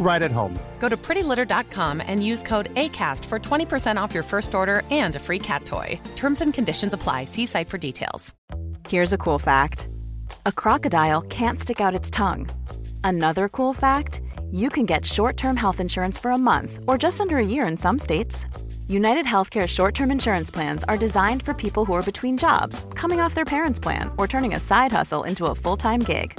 right at home. Go to prettylitter.com and use code ACAST for 20% off your first order and a free cat toy. Terms and conditions apply. See site for details. Here's a cool fact a crocodile can't stick out its tongue. Another cool fact you can get short term health insurance for a month or just under a year in some states. United Healthcare short term insurance plans are designed for people who are between jobs, coming off their parents' plan, or turning a side hustle into a full time gig.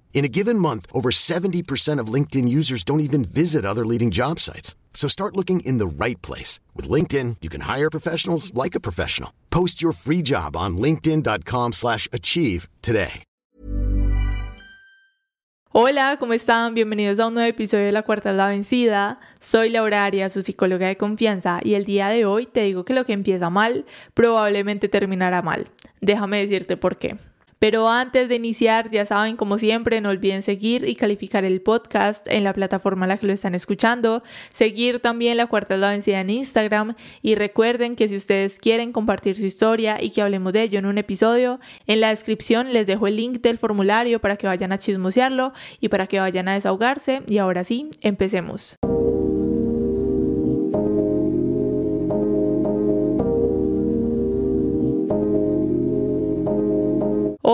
In a given month, over 70% of LinkedIn users don't even visit other leading job sites. So start looking in the right place. With LinkedIn, you can hire professionals like a professional. Post your free job on linkedin.com slash achieve today. Hola, ¿cómo están? Bienvenidos a un nuevo episodio de La Cuarta es la Vencida. Soy Laura Arias, su psicóloga de confianza, y el día de hoy te digo que lo que empieza mal probablemente terminará mal. Déjame decirte por qué. Pero antes de iniciar, ya saben, como siempre, no olviden seguir y calificar el podcast en la plataforma en la que lo están escuchando, seguir también la cuarta la vencida en Instagram y recuerden que si ustedes quieren compartir su historia y que hablemos de ello en un episodio, en la descripción les dejo el link del formulario para que vayan a chismosearlo y para que vayan a desahogarse. Y ahora sí, empecemos.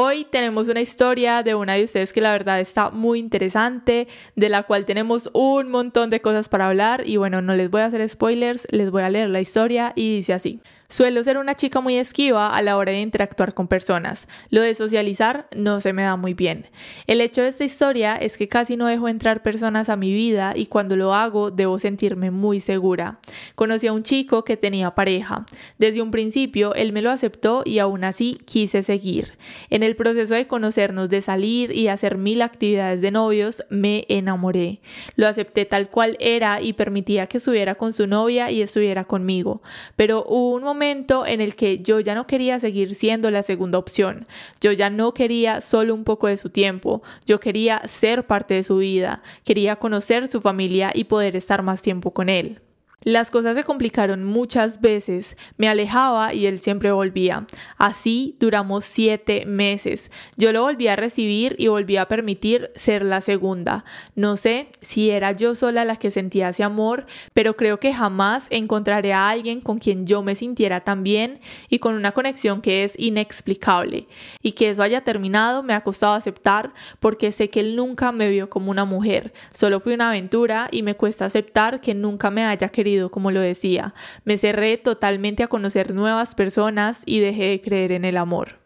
Hoy tenemos una historia de una de ustedes que la verdad está muy interesante, de la cual tenemos un montón de cosas para hablar y bueno, no les voy a hacer spoilers, les voy a leer la historia y dice así. Suelo ser una chica muy esquiva a la hora de interactuar con personas. Lo de socializar no se me da muy bien. El hecho de esta historia es que casi no dejo entrar personas a mi vida y cuando lo hago debo sentirme muy segura. Conocí a un chico que tenía pareja. Desde un principio él me lo aceptó y aún así quise seguir. En el proceso de conocernos, de salir y hacer mil actividades de novios, me enamoré. Lo acepté tal cual era y permitía que estuviera con su novia y estuviera conmigo. Pero hubo un momento momento en el que yo ya no quería seguir siendo la segunda opción. Yo ya no quería solo un poco de su tiempo. Yo quería ser parte de su vida. Quería conocer su familia y poder estar más tiempo con él. Las cosas se complicaron muchas veces, me alejaba y él siempre volvía. Así duramos siete meses. Yo lo volví a recibir y volví a permitir ser la segunda. No sé si era yo sola la que sentía ese amor, pero creo que jamás encontraré a alguien con quien yo me sintiera tan bien y con una conexión que es inexplicable. Y que eso haya terminado me ha costado aceptar porque sé que él nunca me vio como una mujer. Solo fui una aventura y me cuesta aceptar que nunca me haya querido como lo decía. Me cerré totalmente a conocer nuevas personas y dejé de creer en el amor.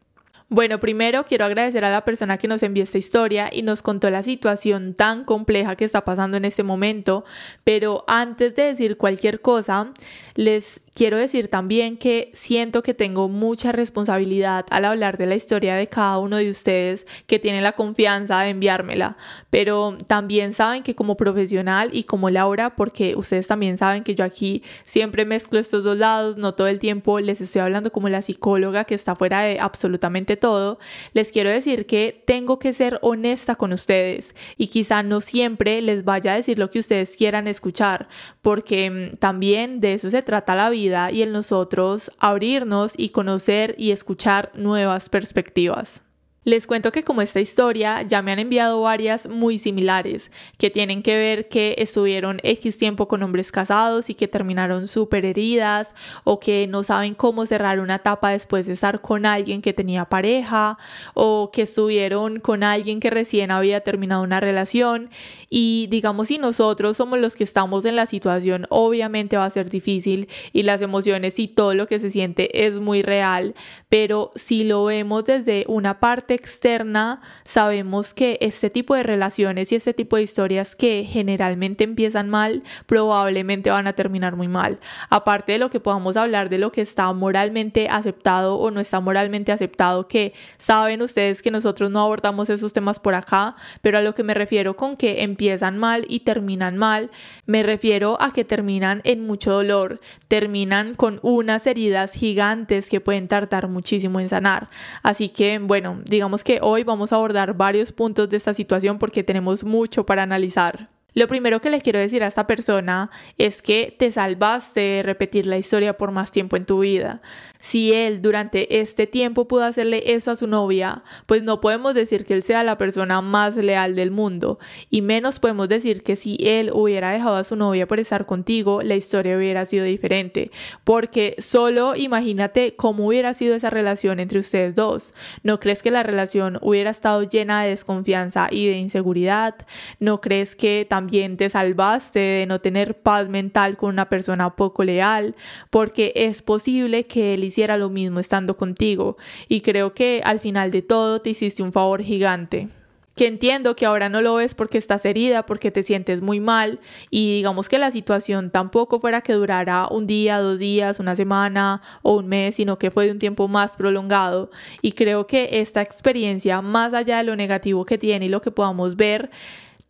Bueno, primero quiero agradecer a la persona que nos envió esta historia y nos contó la situación tan compleja que está pasando en este momento, pero antes de decir cualquier cosa, les quiero decir también que siento que tengo mucha responsabilidad al hablar de la historia de cada uno de ustedes que tiene la confianza de enviármela, pero también saben que como profesional y como Laura, porque ustedes también saben que yo aquí siempre mezclo estos dos lados, no todo el tiempo les estoy hablando como la psicóloga que está fuera de absolutamente todo, les quiero decir que tengo que ser honesta con ustedes y quizá no siempre les vaya a decir lo que ustedes quieran escuchar, porque mm, también de eso se trata la vida y en nosotros abrirnos y conocer y escuchar nuevas perspectivas. Les cuento que como esta historia ya me han enviado varias muy similares, que tienen que ver que estuvieron X tiempo con hombres casados y que terminaron súper heridas, o que no saben cómo cerrar una etapa después de estar con alguien que tenía pareja, o que estuvieron con alguien que recién había terminado una relación. Y digamos, si nosotros somos los que estamos en la situación, obviamente va a ser difícil y las emociones y todo lo que se siente es muy real, pero si lo vemos desde una parte, parte externa sabemos que este tipo de relaciones y este tipo de historias que generalmente empiezan mal probablemente van a terminar muy mal. Aparte de lo que podamos hablar de lo que está moralmente aceptado o no está moralmente aceptado, que saben ustedes que nosotros no abordamos esos temas por acá, pero a lo que me refiero con que empiezan mal y terminan mal, me refiero a que terminan en mucho dolor, terminan con unas heridas gigantes que pueden tardar muchísimo en sanar. Así que, bueno, digamos que hoy vamos a abordar varios puntos de esta situación porque tenemos mucho para analizar. Lo primero que le quiero decir a esta persona es que te salvaste de repetir la historia por más tiempo en tu vida. Si él durante este tiempo pudo hacerle eso a su novia, pues no podemos decir que él sea la persona más leal del mundo, y menos podemos decir que si él hubiera dejado a su novia por estar contigo, la historia hubiera sido diferente, porque solo imagínate cómo hubiera sido esa relación entre ustedes dos. ¿No crees que la relación hubiera estado llena de desconfianza y de inseguridad? ¿No crees que también te salvaste de no tener paz mental con una persona poco leal? Porque es posible que él hiciera lo mismo estando contigo. Y creo que al final de todo te hiciste un favor gigante. Que entiendo que ahora no lo ves porque estás herida, porque te sientes muy mal. Y digamos que la situación tampoco fuera que durara un día, dos días, una semana o un mes, sino que fue de un tiempo más prolongado. Y creo que esta experiencia, más allá de lo negativo que tiene y lo que podamos ver,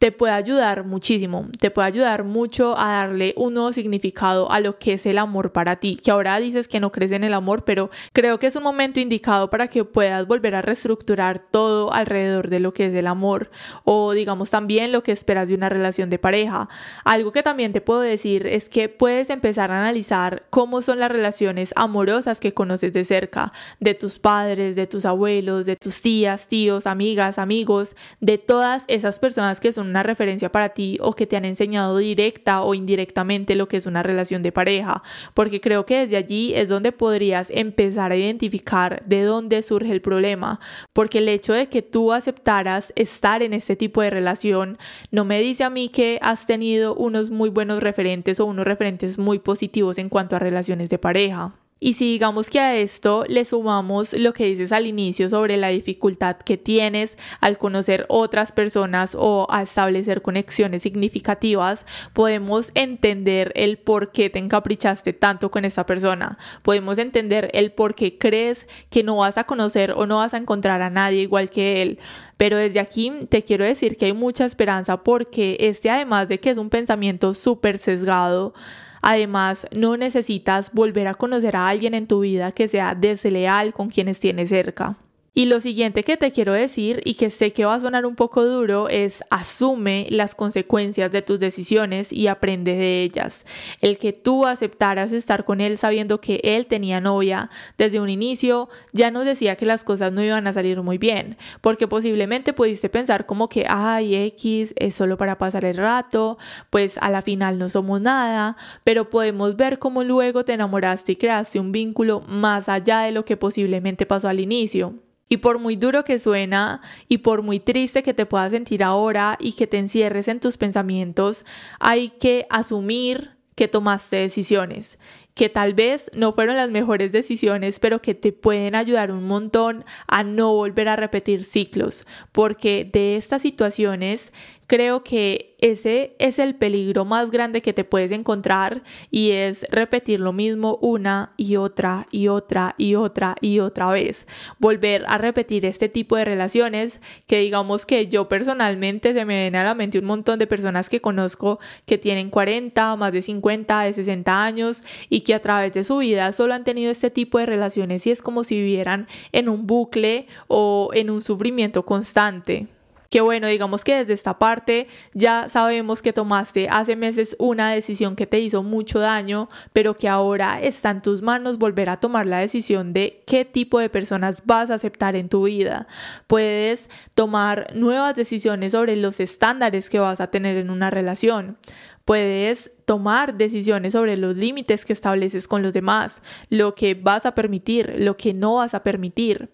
te puede ayudar muchísimo, te puede ayudar mucho a darle un nuevo significado a lo que es el amor para ti, que ahora dices que no crees en el amor, pero creo que es un momento indicado para que puedas volver a reestructurar todo alrededor de lo que es el amor o digamos también lo que esperas de una relación de pareja. Algo que también te puedo decir es que puedes empezar a analizar cómo son las relaciones amorosas que conoces de cerca, de tus padres, de tus abuelos, de tus tías, tíos, amigas, amigos, de todas esas personas que son una referencia para ti o que te han enseñado directa o indirectamente lo que es una relación de pareja, porque creo que desde allí es donde podrías empezar a identificar de dónde surge el problema, porque el hecho de que tú aceptaras estar en este tipo de relación no me dice a mí que has tenido unos muy buenos referentes o unos referentes muy positivos en cuanto a relaciones de pareja. Y si digamos que a esto le sumamos lo que dices al inicio sobre la dificultad que tienes al conocer otras personas o a establecer conexiones significativas, podemos entender el por qué te encaprichaste tanto con esta persona. Podemos entender el por qué crees que no vas a conocer o no vas a encontrar a nadie igual que él. Pero desde aquí te quiero decir que hay mucha esperanza porque este además de que es un pensamiento súper sesgado, Además, no necesitas volver a conocer a alguien en tu vida que sea desleal con quienes tienes cerca. Y lo siguiente que te quiero decir y que sé que va a sonar un poco duro es asume las consecuencias de tus decisiones y aprende de ellas. El que tú aceptaras estar con él sabiendo que él tenía novia desde un inicio ya nos decía que las cosas no iban a salir muy bien, porque posiblemente pudiste pensar como que, ay, X es solo para pasar el rato, pues a la final no somos nada, pero podemos ver cómo luego te enamoraste y creaste un vínculo más allá de lo que posiblemente pasó al inicio. Y por muy duro que suena y por muy triste que te puedas sentir ahora y que te encierres en tus pensamientos, hay que asumir que tomaste decisiones, que tal vez no fueron las mejores decisiones, pero que te pueden ayudar un montón a no volver a repetir ciclos, porque de estas situaciones creo que ese es el peligro más grande que te puedes encontrar y es repetir lo mismo una y otra y otra y otra y otra vez. Volver a repetir este tipo de relaciones que digamos que yo personalmente se me viene a la mente un montón de personas que conozco que tienen 40, más de 50, de 60 años y que a través de su vida solo han tenido este tipo de relaciones y es como si vivieran en un bucle o en un sufrimiento constante que bueno, digamos que desde esta parte ya sabemos que tomaste hace meses una decisión que te hizo mucho daño, pero que ahora está en tus manos volver a tomar la decisión de qué tipo de personas vas a aceptar en tu vida. Puedes tomar nuevas decisiones sobre los estándares que vas a tener en una relación. Puedes tomar decisiones sobre los límites que estableces con los demás, lo que vas a permitir, lo que no vas a permitir.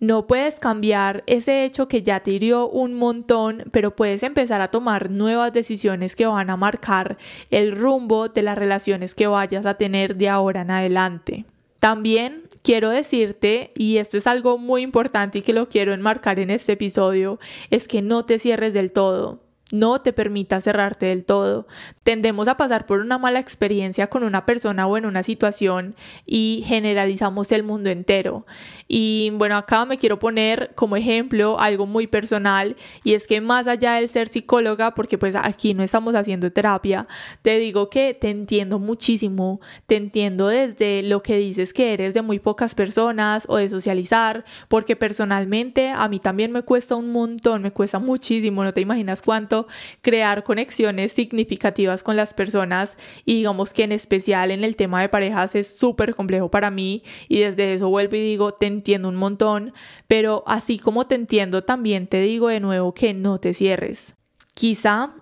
No puedes cambiar ese hecho que ya te hirió un montón, pero puedes empezar a tomar nuevas decisiones que van a marcar el rumbo de las relaciones que vayas a tener de ahora en adelante. También quiero decirte, y esto es algo muy importante y que lo quiero enmarcar en este episodio, es que no te cierres del todo no te permita cerrarte del todo. Tendemos a pasar por una mala experiencia con una persona o en una situación y generalizamos el mundo entero. Y bueno, acá me quiero poner como ejemplo algo muy personal y es que más allá del ser psicóloga, porque pues aquí no estamos haciendo terapia, te digo que te entiendo muchísimo, te entiendo desde lo que dices que eres de muy pocas personas o de socializar, porque personalmente a mí también me cuesta un montón, me cuesta muchísimo, no te imaginas cuánto crear conexiones significativas con las personas y digamos que en especial en el tema de parejas es súper complejo para mí y desde eso vuelvo y digo, te entiendo un montón, pero así como te entiendo también te digo de nuevo que no te cierres. Quizá...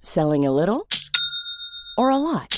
Selling a little or a lot.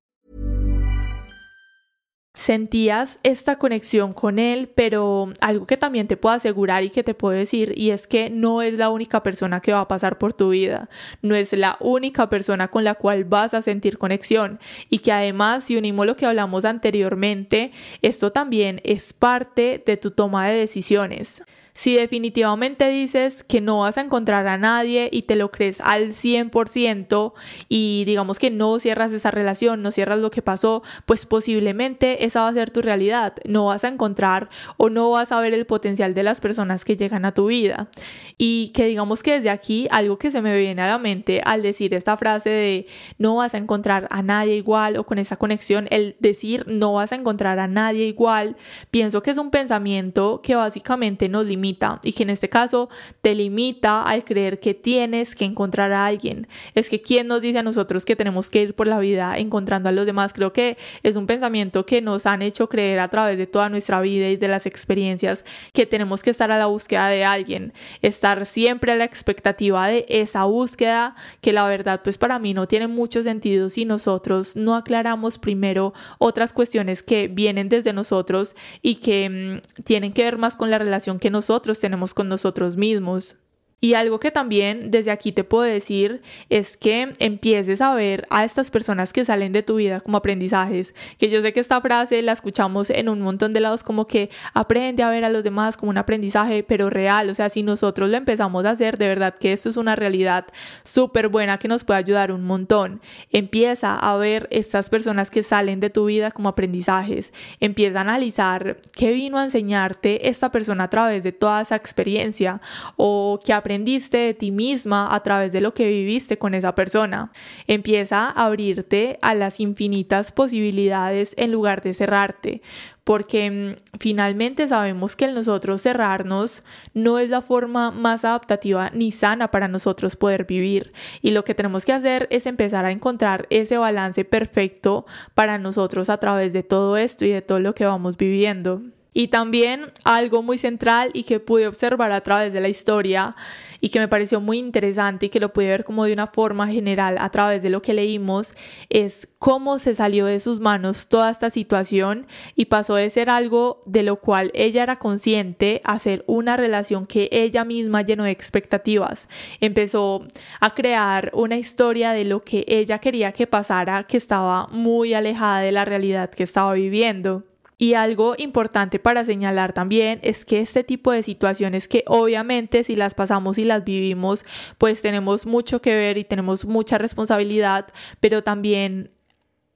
Sentías esta conexión con él, pero algo que también te puedo asegurar y que te puedo decir y es que no es la única persona que va a pasar por tu vida, no es la única persona con la cual vas a sentir conexión y que además si unimos lo que hablamos anteriormente, esto también es parte de tu toma de decisiones. Si definitivamente dices que no vas a encontrar a nadie y te lo crees al 100% y digamos que no cierras esa relación, no cierras lo que pasó, pues posiblemente esa va a ser tu realidad. No vas a encontrar o no vas a ver el potencial de las personas que llegan a tu vida. Y que digamos que desde aquí algo que se me viene a la mente al decir esta frase de no vas a encontrar a nadie igual o con esa conexión, el decir no vas a encontrar a nadie igual, pienso que es un pensamiento que básicamente nos limita y que en este caso te limita al creer que tienes que encontrar a alguien. Es que quién nos dice a nosotros que tenemos que ir por la vida encontrando a los demás. Creo que es un pensamiento que nos han hecho creer a través de toda nuestra vida y de las experiencias que tenemos que estar a la búsqueda de alguien, estar siempre a la expectativa de esa búsqueda que la verdad pues para mí no tiene mucho sentido si nosotros no aclaramos primero otras cuestiones que vienen desde nosotros y que mm, tienen que ver más con la relación que nosotros tenemos con nosotros mismos. Y algo que también desde aquí te puedo decir es que empieces a ver a estas personas que salen de tu vida como aprendizajes. Que yo sé que esta frase la escuchamos en un montón de lados como que aprende a ver a los demás como un aprendizaje, pero real. O sea, si nosotros lo empezamos a hacer, de verdad que esto es una realidad súper buena que nos puede ayudar un montón. Empieza a ver estas personas que salen de tu vida como aprendizajes. Empieza a analizar qué vino a enseñarte esta persona a través de toda esa experiencia o qué aprendiste de ti misma a través de lo que viviste con esa persona. Empieza a abrirte a las infinitas posibilidades en lugar de cerrarte, porque mm, finalmente sabemos que el nosotros cerrarnos no es la forma más adaptativa ni sana para nosotros poder vivir. Y lo que tenemos que hacer es empezar a encontrar ese balance perfecto para nosotros a través de todo esto y de todo lo que vamos viviendo. Y también algo muy central y que pude observar a través de la historia y que me pareció muy interesante y que lo pude ver como de una forma general a través de lo que leímos es cómo se salió de sus manos toda esta situación y pasó de ser algo de lo cual ella era consciente a ser una relación que ella misma llenó de expectativas. Empezó a crear una historia de lo que ella quería que pasara que estaba muy alejada de la realidad que estaba viviendo. Y algo importante para señalar también es que este tipo de situaciones que obviamente si las pasamos y las vivimos, pues tenemos mucho que ver y tenemos mucha responsabilidad, pero también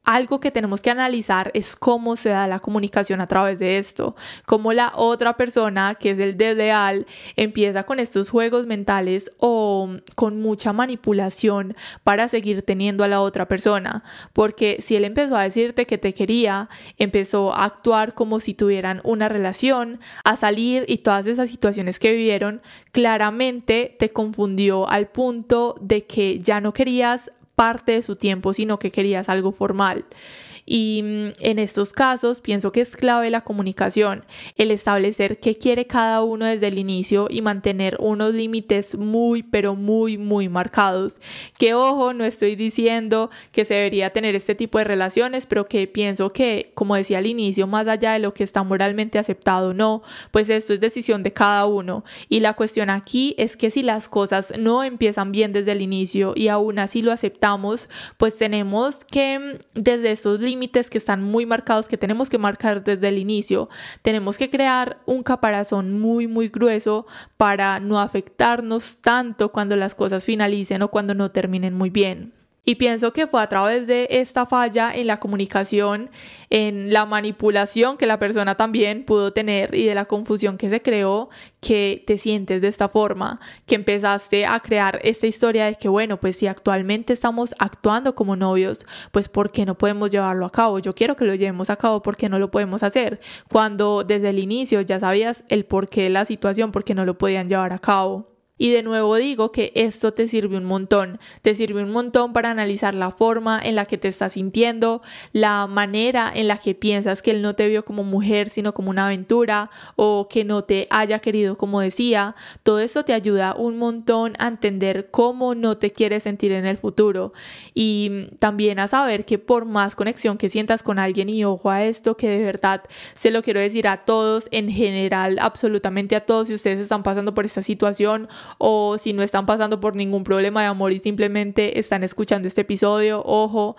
algo que tenemos que analizar es cómo se da la comunicación a través de esto, cómo la otra persona, que es el desleal, empieza con estos juegos mentales o con mucha manipulación para seguir teniendo a la otra persona, porque si él empezó a decirte que te quería, empezó a actuar como si tuvieran una relación, a salir y todas esas situaciones que vivieron, claramente te confundió al punto de que ya no querías parte de su tiempo, sino que querías algo formal. Y mm, en estos casos pienso que es clave la comunicación, el establecer qué quiere cada uno desde el inicio y mantener unos límites muy, pero muy, muy marcados. Que ojo, no estoy diciendo que se debería tener este tipo de relaciones, pero que pienso que, como decía al inicio, más allá de lo que está moralmente aceptado o no, pues esto es decisión de cada uno. Y la cuestión aquí es que si las cosas no empiezan bien desde el inicio y aún así lo pues tenemos que mm, desde esos límites que están muy marcados, que tenemos que marcar desde el inicio. Tenemos que crear un caparazón muy, muy grueso para no afectarnos tanto cuando las cosas finalicen o cuando no terminen muy bien. Y pienso que fue a través de esta falla en la comunicación, en la manipulación que la persona también pudo tener y de la confusión que se creó, que te sientes de esta forma, que empezaste a crear esta historia de que, bueno, pues si actualmente estamos actuando como novios, pues ¿por qué no podemos llevarlo a cabo? Yo quiero que lo llevemos a cabo, ¿por qué no lo podemos hacer? Cuando desde el inicio ya sabías el porqué de la situación, ¿por qué no lo podían llevar a cabo? Y de nuevo digo que esto te sirve un montón, te sirve un montón para analizar la forma en la que te estás sintiendo, la manera en la que piensas que él no te vio como mujer sino como una aventura o que no te haya querido como decía. Todo eso te ayuda un montón a entender cómo no te quieres sentir en el futuro y también a saber que por más conexión que sientas con alguien y ojo a esto que de verdad se lo quiero decir a todos en general, absolutamente a todos si ustedes están pasando por esta situación o si no están pasando por ningún problema de amor y simplemente están escuchando este episodio, ojo,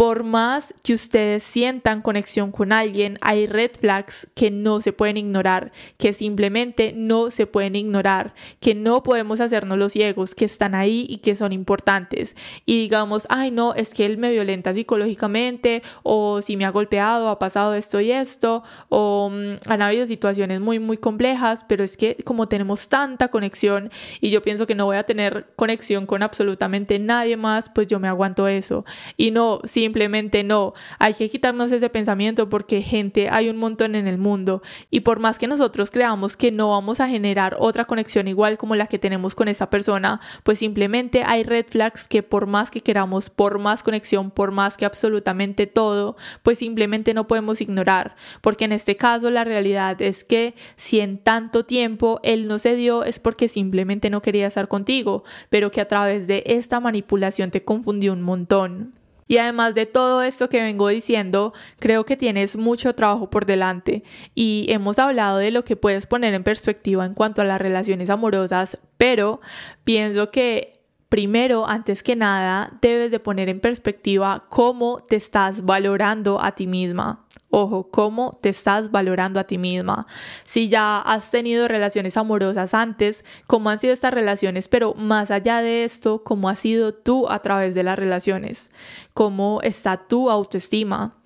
por más que ustedes sientan conexión con alguien, hay red flags que no se pueden ignorar, que simplemente no se pueden ignorar, que no podemos hacernos los ciegos, que están ahí y que son importantes. Y digamos, ay no, es que él me violenta psicológicamente, o si me ha golpeado, ha pasado esto y esto, o mm, han habido situaciones muy, muy complejas, pero es que como tenemos tanta conexión y yo pienso que no voy a tener conexión con absolutamente nadie más, pues yo me aguanto eso. Y no, si simplemente no. Hay que quitarnos ese pensamiento porque gente hay un montón en el mundo y por más que nosotros creamos que no vamos a generar otra conexión igual como la que tenemos con esa persona, pues simplemente hay red flags que por más que queramos, por más conexión, por más que absolutamente todo, pues simplemente no podemos ignorar. Porque en este caso la realidad es que si en tanto tiempo él no se dio es porque simplemente no quería estar contigo, pero que a través de esta manipulación te confundió un montón. Y además de todo esto que vengo diciendo, creo que tienes mucho trabajo por delante y hemos hablado de lo que puedes poner en perspectiva en cuanto a las relaciones amorosas, pero pienso que primero, antes que nada, debes de poner en perspectiva cómo te estás valorando a ti misma. Ojo, cómo te estás valorando a ti misma. Si ya has tenido relaciones amorosas antes, cómo han sido estas relaciones, pero más allá de esto, cómo has sido tú a través de las relaciones. Cómo está tu autoestima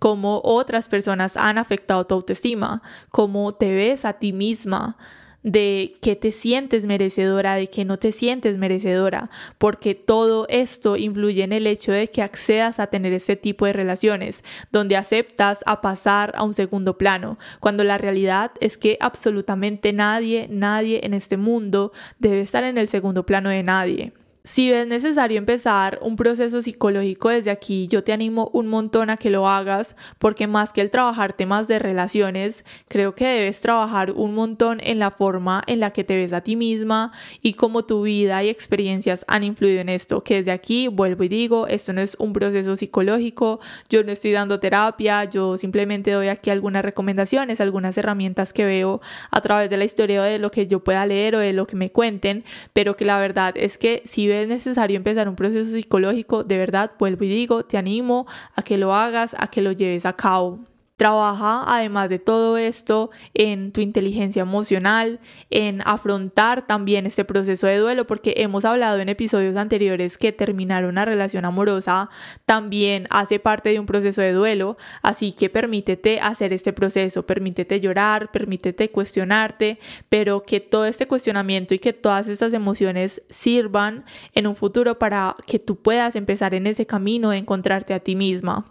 cómo otras personas han afectado tu autoestima, cómo te ves a ti misma, de que te sientes merecedora, de que no te sientes merecedora, porque todo esto influye en el hecho de que accedas a tener este tipo de relaciones, donde aceptas a pasar a un segundo plano, cuando la realidad es que absolutamente nadie, nadie en este mundo debe estar en el segundo plano de nadie. Si es necesario empezar un proceso psicológico desde aquí, yo te animo un montón a que lo hagas, porque más que el trabajar temas de relaciones, creo que debes trabajar un montón en la forma en la que te ves a ti misma y cómo tu vida y experiencias han influido en esto. Que desde aquí vuelvo y digo, esto no es un proceso psicológico, yo no estoy dando terapia, yo simplemente doy aquí algunas recomendaciones, algunas herramientas que veo a través de la historia de lo que yo pueda leer o de lo que me cuenten, pero que la verdad es que si es necesario empezar un proceso psicológico, de verdad, vuelvo y digo, te animo a que lo hagas, a que lo lleves a cabo. Trabaja además de todo esto en tu inteligencia emocional, en afrontar también este proceso de duelo, porque hemos hablado en episodios anteriores que terminar una relación amorosa también hace parte de un proceso de duelo, así que permítete hacer este proceso, permítete llorar, permítete cuestionarte, pero que todo este cuestionamiento y que todas estas emociones sirvan en un futuro para que tú puedas empezar en ese camino de encontrarte a ti misma.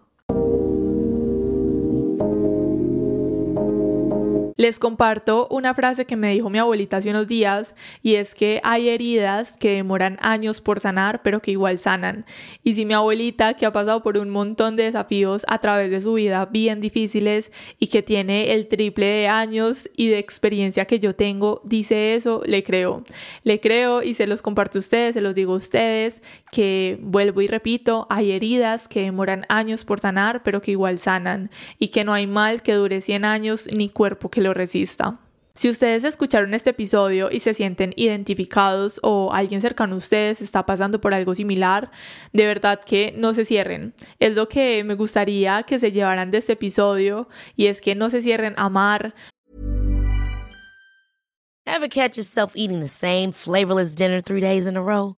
Les comparto una frase que me dijo mi abuelita hace unos días y es que hay heridas que demoran años por sanar pero que igual sanan. Y si mi abuelita que ha pasado por un montón de desafíos a través de su vida bien difíciles y que tiene el triple de años y de experiencia que yo tengo, dice eso, le creo. Le creo y se los comparto a ustedes, se los digo a ustedes que vuelvo y repito, hay heridas que demoran años por sanar pero que igual sanan y que no hay mal que dure 100 años ni cuerpo que lo resista. Si ustedes escucharon este episodio y se sienten identificados o alguien cercano a ustedes está pasando por algo similar, de verdad que no se cierren. Es lo que me gustaría que se llevaran de este episodio y es que no se cierren a amar. Ever catch yourself eating the same flavorless dinner three days in a row?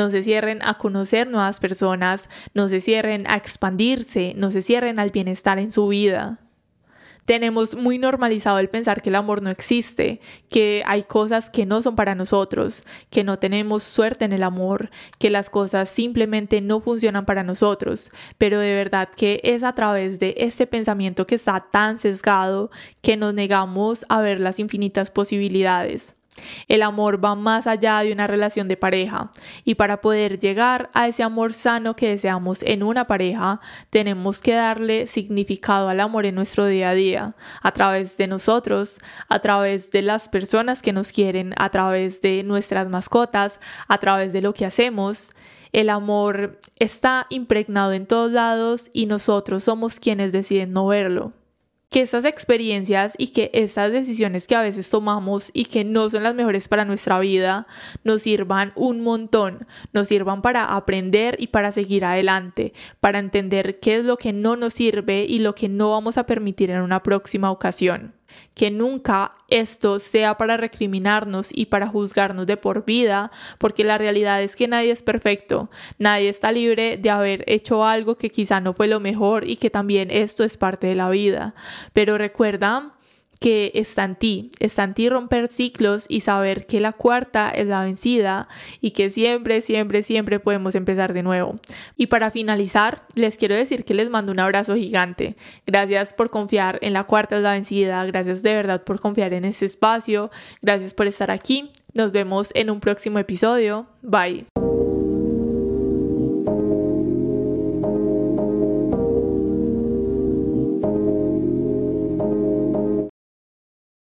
No se cierren a conocer nuevas personas, no se cierren a expandirse, no se cierren al bienestar en su vida. Tenemos muy normalizado el pensar que el amor no existe, que hay cosas que no son para nosotros, que no tenemos suerte en el amor, que las cosas simplemente no funcionan para nosotros, pero de verdad que es a través de este pensamiento que está tan sesgado que nos negamos a ver las infinitas posibilidades. El amor va más allá de una relación de pareja y para poder llegar a ese amor sano que deseamos en una pareja, tenemos que darle significado al amor en nuestro día a día, a través de nosotros, a través de las personas que nos quieren, a través de nuestras mascotas, a través de lo que hacemos. El amor está impregnado en todos lados y nosotros somos quienes deciden no verlo que estas experiencias y que estas decisiones que a veces tomamos y que no son las mejores para nuestra vida nos sirvan un montón, nos sirvan para aprender y para seguir adelante, para entender qué es lo que no nos sirve y lo que no vamos a permitir en una próxima ocasión que nunca esto sea para recriminarnos y para juzgarnos de por vida, porque la realidad es que nadie es perfecto, nadie está libre de haber hecho algo que quizá no fue lo mejor y que también esto es parte de la vida. Pero recuerda que está en ti, está en ti romper ciclos y saber que la cuarta es la vencida y que siempre, siempre, siempre podemos empezar de nuevo. Y para finalizar, les quiero decir que les mando un abrazo gigante. Gracias por confiar en la cuarta es la vencida, gracias de verdad por confiar en este espacio, gracias por estar aquí. Nos vemos en un próximo episodio. Bye.